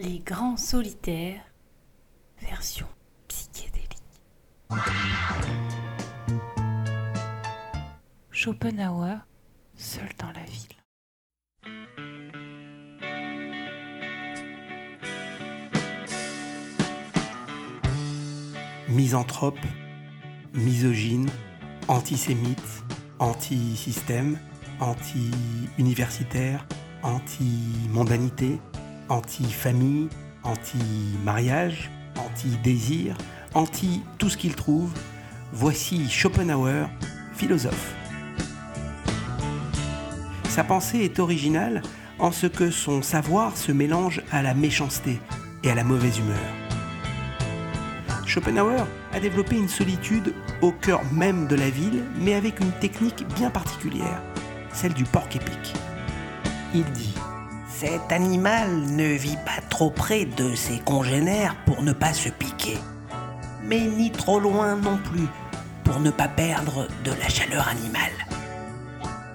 Les grands solitaires, version psychédélique. Schopenhauer, seul dans la ville. Misanthrope, misogyne, antisémite, anti-système, anti-universitaire, anti-mondanité, anti-famille, anti-mariage, anti-désir, anti tout ce qu'il trouve, voici Schopenhauer, philosophe. Sa pensée est originale en ce que son savoir se mélange à la méchanceté et à la mauvaise humeur. Schopenhauer a développé une solitude au cœur même de la ville, mais avec une technique bien particulière, celle du porc épic. Il dit Cet animal ne vit pas trop près de ses congénères pour ne pas se piquer, mais ni trop loin non plus pour ne pas perdre de la chaleur animale.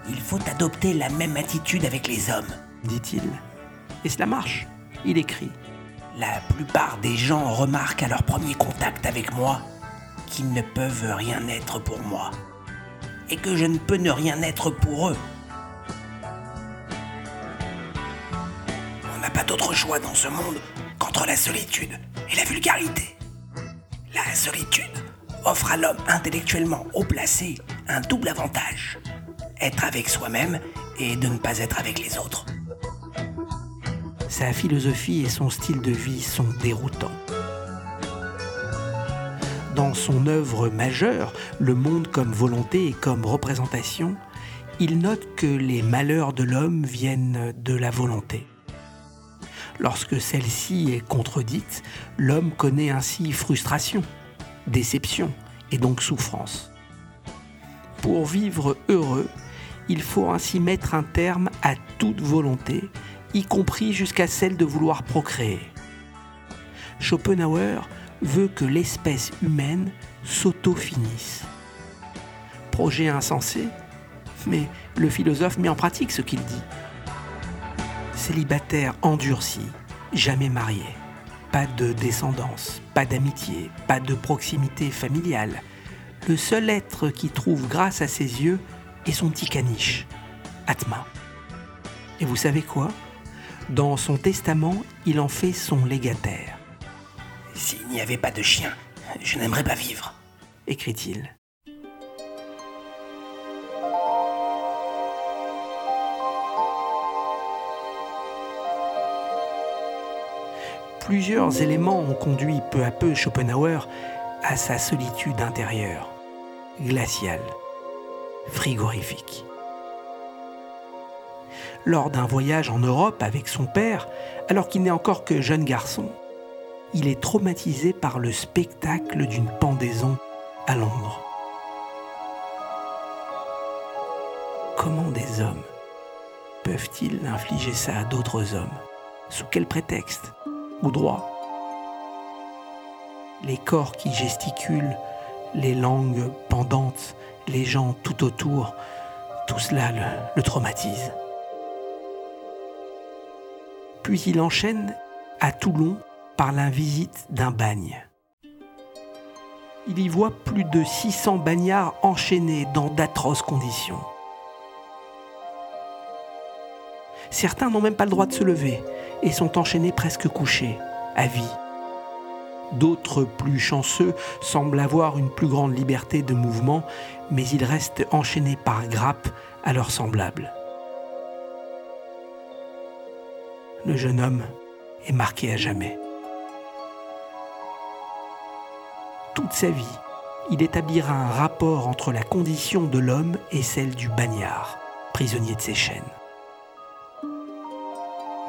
Il faut adopter la même attitude avec les hommes, dit-il. Et cela marche. Il écrit La plupart des gens remarquent à leur premier contact avec moi qu'ils ne peuvent rien être pour moi et que je ne peux ne rien être pour eux. D'autre choix dans ce monde qu'entre la solitude et la vulgarité. La solitude offre à l'homme intellectuellement haut placé un double avantage. Être avec soi-même et de ne pas être avec les autres. Sa philosophie et son style de vie sont déroutants. Dans son œuvre majeure, Le monde comme volonté et comme représentation, il note que les malheurs de l'homme viennent de la volonté. Lorsque celle-ci est contredite, l'homme connaît ainsi frustration, déception et donc souffrance. Pour vivre heureux, il faut ainsi mettre un terme à toute volonté, y compris jusqu'à celle de vouloir procréer. Schopenhauer veut que l'espèce humaine s'auto-finisse. Projet insensé, mais le philosophe met en pratique ce qu'il dit. Célibataire endurci, jamais marié, pas de descendance, pas d'amitié, pas de proximité familiale. Le seul être qui trouve grâce à ses yeux est son petit caniche, Atma. Et vous savez quoi? Dans son testament, il en fait son légataire. S'il n'y avait pas de chien, je n'aimerais pas vivre, écrit-il. Plusieurs éléments ont conduit peu à peu Schopenhauer à sa solitude intérieure, glaciale, frigorifique. Lors d'un voyage en Europe avec son père, alors qu'il n'est encore que jeune garçon, il est traumatisé par le spectacle d'une pendaison à Londres. Comment des hommes peuvent-ils infliger ça à d'autres hommes? Sous quel prétexte? Droit Les corps qui gesticulent, les langues pendantes, les gens tout autour, tout cela le, le traumatise. Puis il enchaîne à Toulon par la visite d'un bagne. Il y voit plus de 600 bagnards enchaînés dans d'atroces conditions. Certains n'ont même pas le droit de se lever et sont enchaînés presque couchés, à vie. D'autres, plus chanceux, semblent avoir une plus grande liberté de mouvement, mais ils restent enchaînés par grappes à leurs semblables. Le jeune homme est marqué à jamais. Toute sa vie, il établira un rapport entre la condition de l'homme et celle du bagnard, prisonnier de ses chaînes.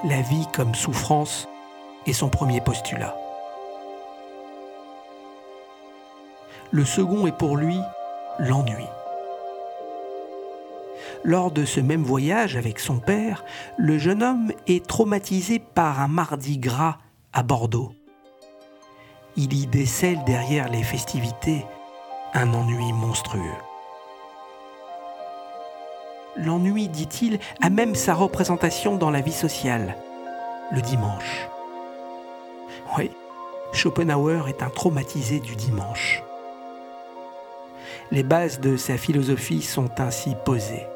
La vie comme souffrance est son premier postulat. Le second est pour lui l'ennui. Lors de ce même voyage avec son père, le jeune homme est traumatisé par un mardi gras à Bordeaux il y décèle derrière les festivités un ennui monstrueux. L'ennui, dit-il, a même sa représentation dans la vie sociale, le dimanche. Schopenhauer est un traumatisé du dimanche. Les bases de sa philosophie sont ainsi posées.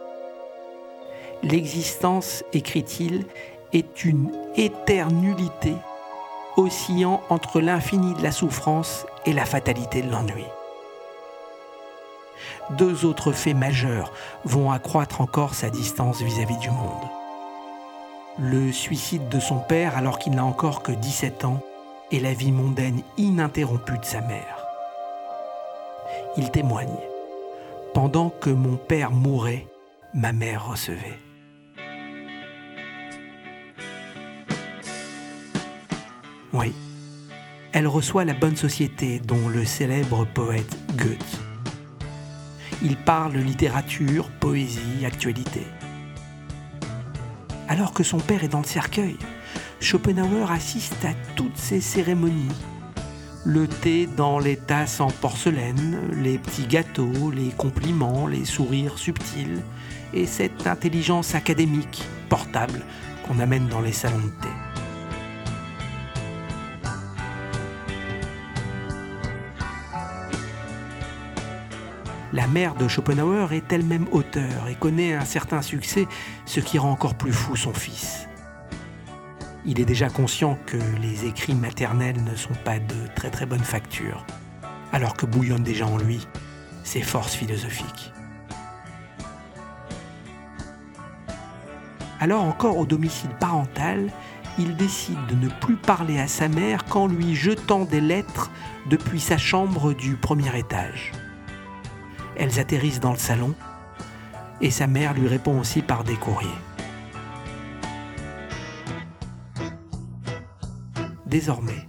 L'existence, écrit-il, est une éternulité oscillant entre l'infini de la souffrance et la fatalité de l'ennui. Deux autres faits majeurs vont accroître encore sa distance vis-à-vis -vis du monde. Le suicide de son père alors qu'il n'a encore que 17 ans et la vie mondaine ininterrompue de sa mère. Il témoigne Pendant que mon père mourait, ma mère recevait. Oui, elle reçoit la bonne société dont le célèbre poète Goethe. Il parle littérature, poésie, actualité. Alors que son père est dans le cercueil, Schopenhauer assiste à toutes ces cérémonies. Le thé dans les tasses en porcelaine, les petits gâteaux, les compliments, les sourires subtils, et cette intelligence académique, portable, qu'on amène dans les salons de thé. La mère de Schopenhauer est elle-même auteur et connaît un certain succès, ce qui rend encore plus fou son fils. Il est déjà conscient que les écrits maternels ne sont pas de très très bonne facture, alors que bouillonnent déjà en lui ses forces philosophiques. Alors encore au domicile parental, il décide de ne plus parler à sa mère qu'en lui jetant des lettres depuis sa chambre du premier étage. Elles atterrissent dans le salon et sa mère lui répond aussi par des courriers. Désormais,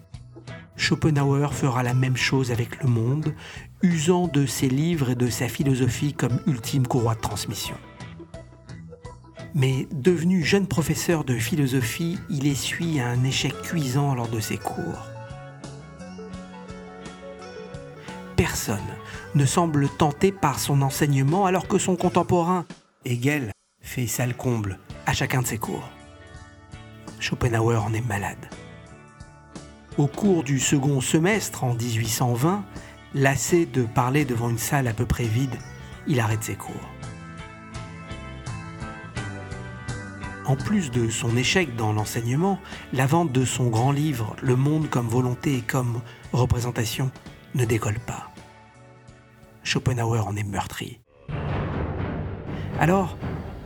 Schopenhauer fera la même chose avec le monde, usant de ses livres et de sa philosophie comme ultime courroie de transmission. Mais devenu jeune professeur de philosophie, il essuie un échec cuisant lors de ses cours. Personne ne semble tenté par son enseignement alors que son contemporain, Hegel, fait sale comble à chacun de ses cours. Schopenhauer en est malade. Au cours du second semestre en 1820, lassé de parler devant une salle à peu près vide, il arrête ses cours. En plus de son échec dans l'enseignement, la vente de son grand livre Le monde comme volonté et comme représentation ne décolle pas. Schopenhauer en est meurtri. Alors,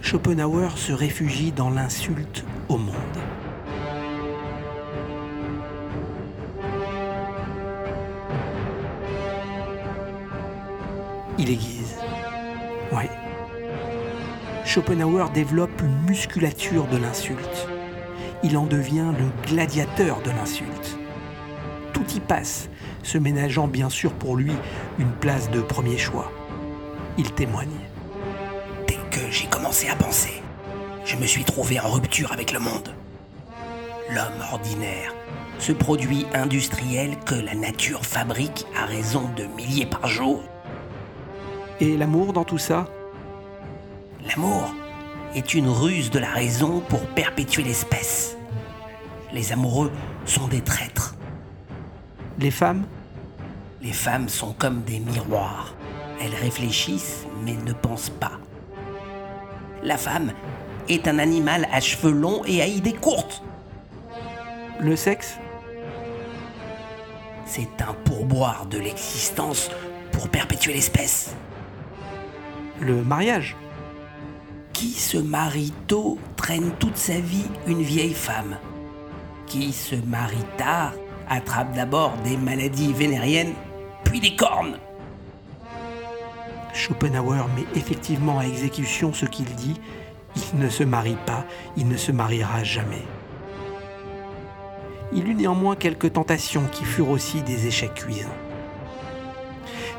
Schopenhauer se réfugie dans l'insulte au monde. Il aiguise. Oui. Schopenhauer développe une musculature de l'insulte. Il en devient le gladiateur de l'insulte. Tout y passe, se ménageant bien sûr pour lui une place de premier choix. Il témoigne. Dès que j'ai commencé à penser, je me suis trouvé en rupture avec le monde. L'homme ordinaire, ce produit industriel que la nature fabrique à raison de milliers par jour. Et l'amour dans tout ça? L'amour est une ruse de la raison pour perpétuer l'espèce. Les amoureux sont des traîtres. Les femmes? Les femmes sont comme des miroirs. Elles réfléchissent mais ne pensent pas. La femme est un animal à cheveux longs et à idées courtes. Le sexe? C'est un pourboire de l'existence pour perpétuer l'espèce. Le mariage? Qui se marie tôt traîne toute sa vie une vieille femme. Qui se marie tard attrape d'abord des maladies vénériennes, puis des cornes. Schopenhauer met effectivement à exécution ce qu'il dit. Il ne se marie pas, il ne se mariera jamais. Il eut néanmoins quelques tentations qui furent aussi des échecs cuisants.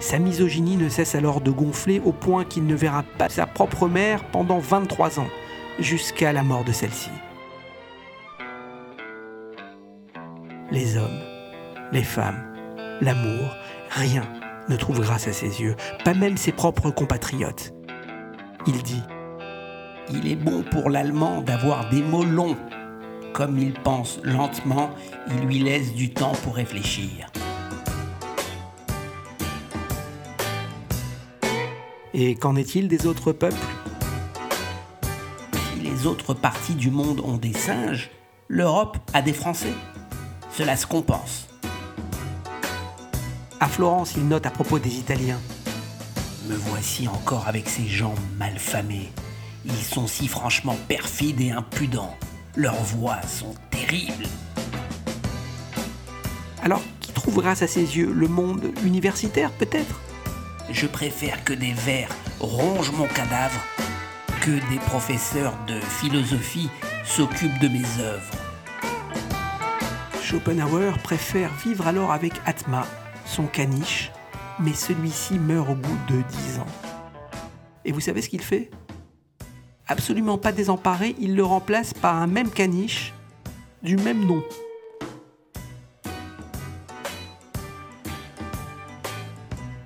Sa misogynie ne cesse alors de gonfler au point qu'il ne verra pas sa propre mère pendant 23 ans, jusqu'à la mort de celle-ci. Les hommes, les femmes, l'amour, rien ne trouve grâce à ses yeux, pas même ses propres compatriotes. Il dit Il est bon pour l'allemand d'avoir des mots longs. Comme il pense lentement, il lui laisse du temps pour réfléchir. Et qu'en est-il des autres peuples? Si les autres parties du monde ont des singes, l'Europe a des Français. Cela se compense. À Florence, il note à propos des Italiens. Me voici encore avec ces gens malfamés. Ils sont si franchement perfides et impudents. Leurs voix sont terribles. Alors, qui trouve grâce à ses yeux le monde universitaire peut-être? Je préfère que des vers rongent mon cadavre que des professeurs de philosophie s'occupent de mes œuvres. Schopenhauer préfère vivre alors avec Atma, son caniche, mais celui-ci meurt au bout de dix ans. Et vous savez ce qu'il fait? Absolument pas désemparé, il le remplace par un même caniche du même nom.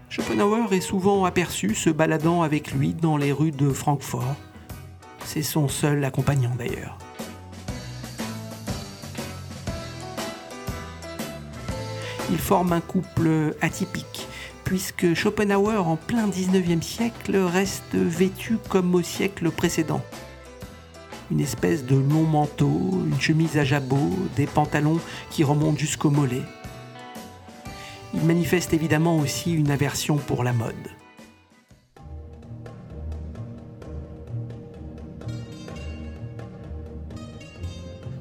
Schopenhauer est souvent aperçu se baladant avec lui dans les rues de Francfort. C'est son seul accompagnant d'ailleurs. Ils forment un couple atypique, puisque Schopenhauer, en plein 19e siècle, reste vêtu comme au siècle précédent. Une espèce de long manteau, une chemise à jabot, des pantalons qui remontent jusqu'au mollet. Il manifeste évidemment aussi une aversion pour la mode.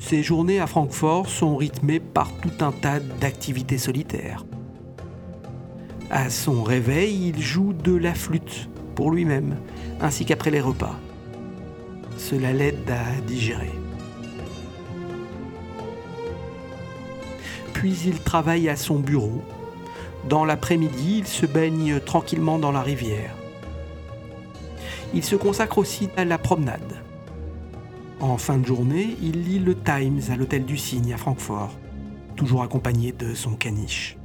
Ses journées à Francfort sont rythmées par tout un tas d'activités solitaires. À son réveil, il joue de la flûte pour lui-même, ainsi qu'après les repas. Cela l'aide à digérer. Puis il travaille à son bureau. Dans l'après-midi, il se baigne tranquillement dans la rivière. Il se consacre aussi à la promenade. En fin de journée, il lit le Times à l'hôtel du Cygne à Francfort, toujours accompagné de son caniche.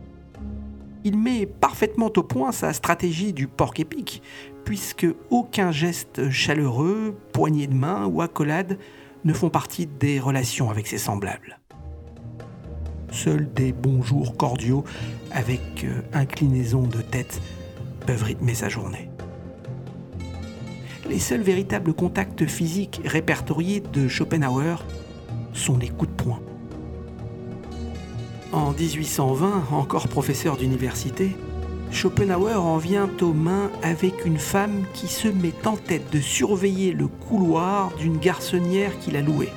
Il met parfaitement au point sa stratégie du porc épique, puisque aucun geste chaleureux, poignée de main ou accolade ne font partie des relations avec ses semblables. Seuls des bonjours cordiaux avec euh, inclinaison de tête peuvent rythmer sa journée. Les seuls véritables contacts physiques répertoriés de Schopenhauer sont les coups de poing. En 1820, encore professeur d'université, Schopenhauer en vient aux mains avec une femme qui se met en tête de surveiller le couloir d'une garçonnière qu'il a louée,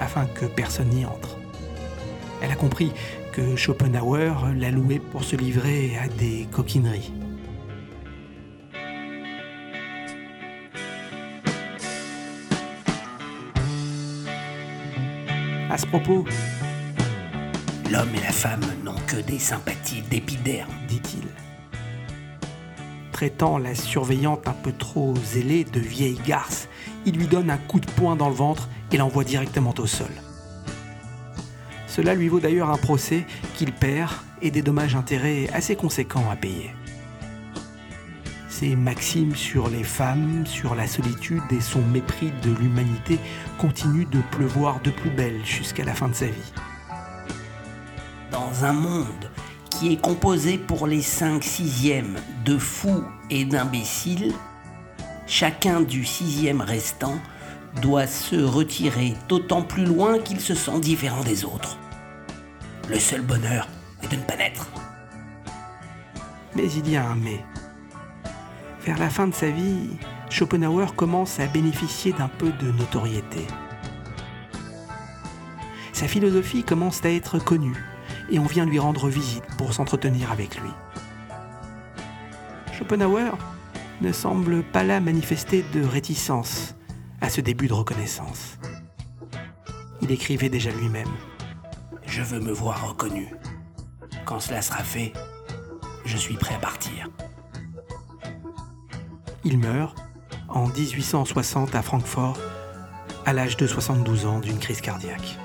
afin que personne n'y entre. Elle a compris que Schopenhauer l'a louée pour se livrer à des coquineries. À ce propos, L'homme et la femme n'ont que des sympathies d'épiderme. dit-il. Traitant la surveillante un peu trop zélée de vieille garce, il lui donne un coup de poing dans le ventre et l'envoie directement au sol. Cela lui vaut d'ailleurs un procès qu'il perd et des dommages-intérêts assez conséquents à payer. Ses maximes sur les femmes, sur la solitude et son mépris de l'humanité continuent de pleuvoir de plus belle jusqu'à la fin de sa vie. Dans un monde qui est composé pour les cinq sixièmes de fous et d'imbéciles, chacun du sixième restant doit se retirer d'autant plus loin qu'il se sent différent des autres. Le seul bonheur est de ne pas naître. Mais il y a un mais. Vers la fin de sa vie, Schopenhauer commence à bénéficier d'un peu de notoriété. Sa philosophie commence à être connue et on vient lui rendre visite pour s'entretenir avec lui. Schopenhauer ne semble pas là manifester de réticence à ce début de reconnaissance. Il écrivait déjà lui-même. Je veux me voir reconnu. Quand cela sera fait, je suis prêt à partir. Il meurt en 1860 à Francfort à l'âge de 72 ans d'une crise cardiaque.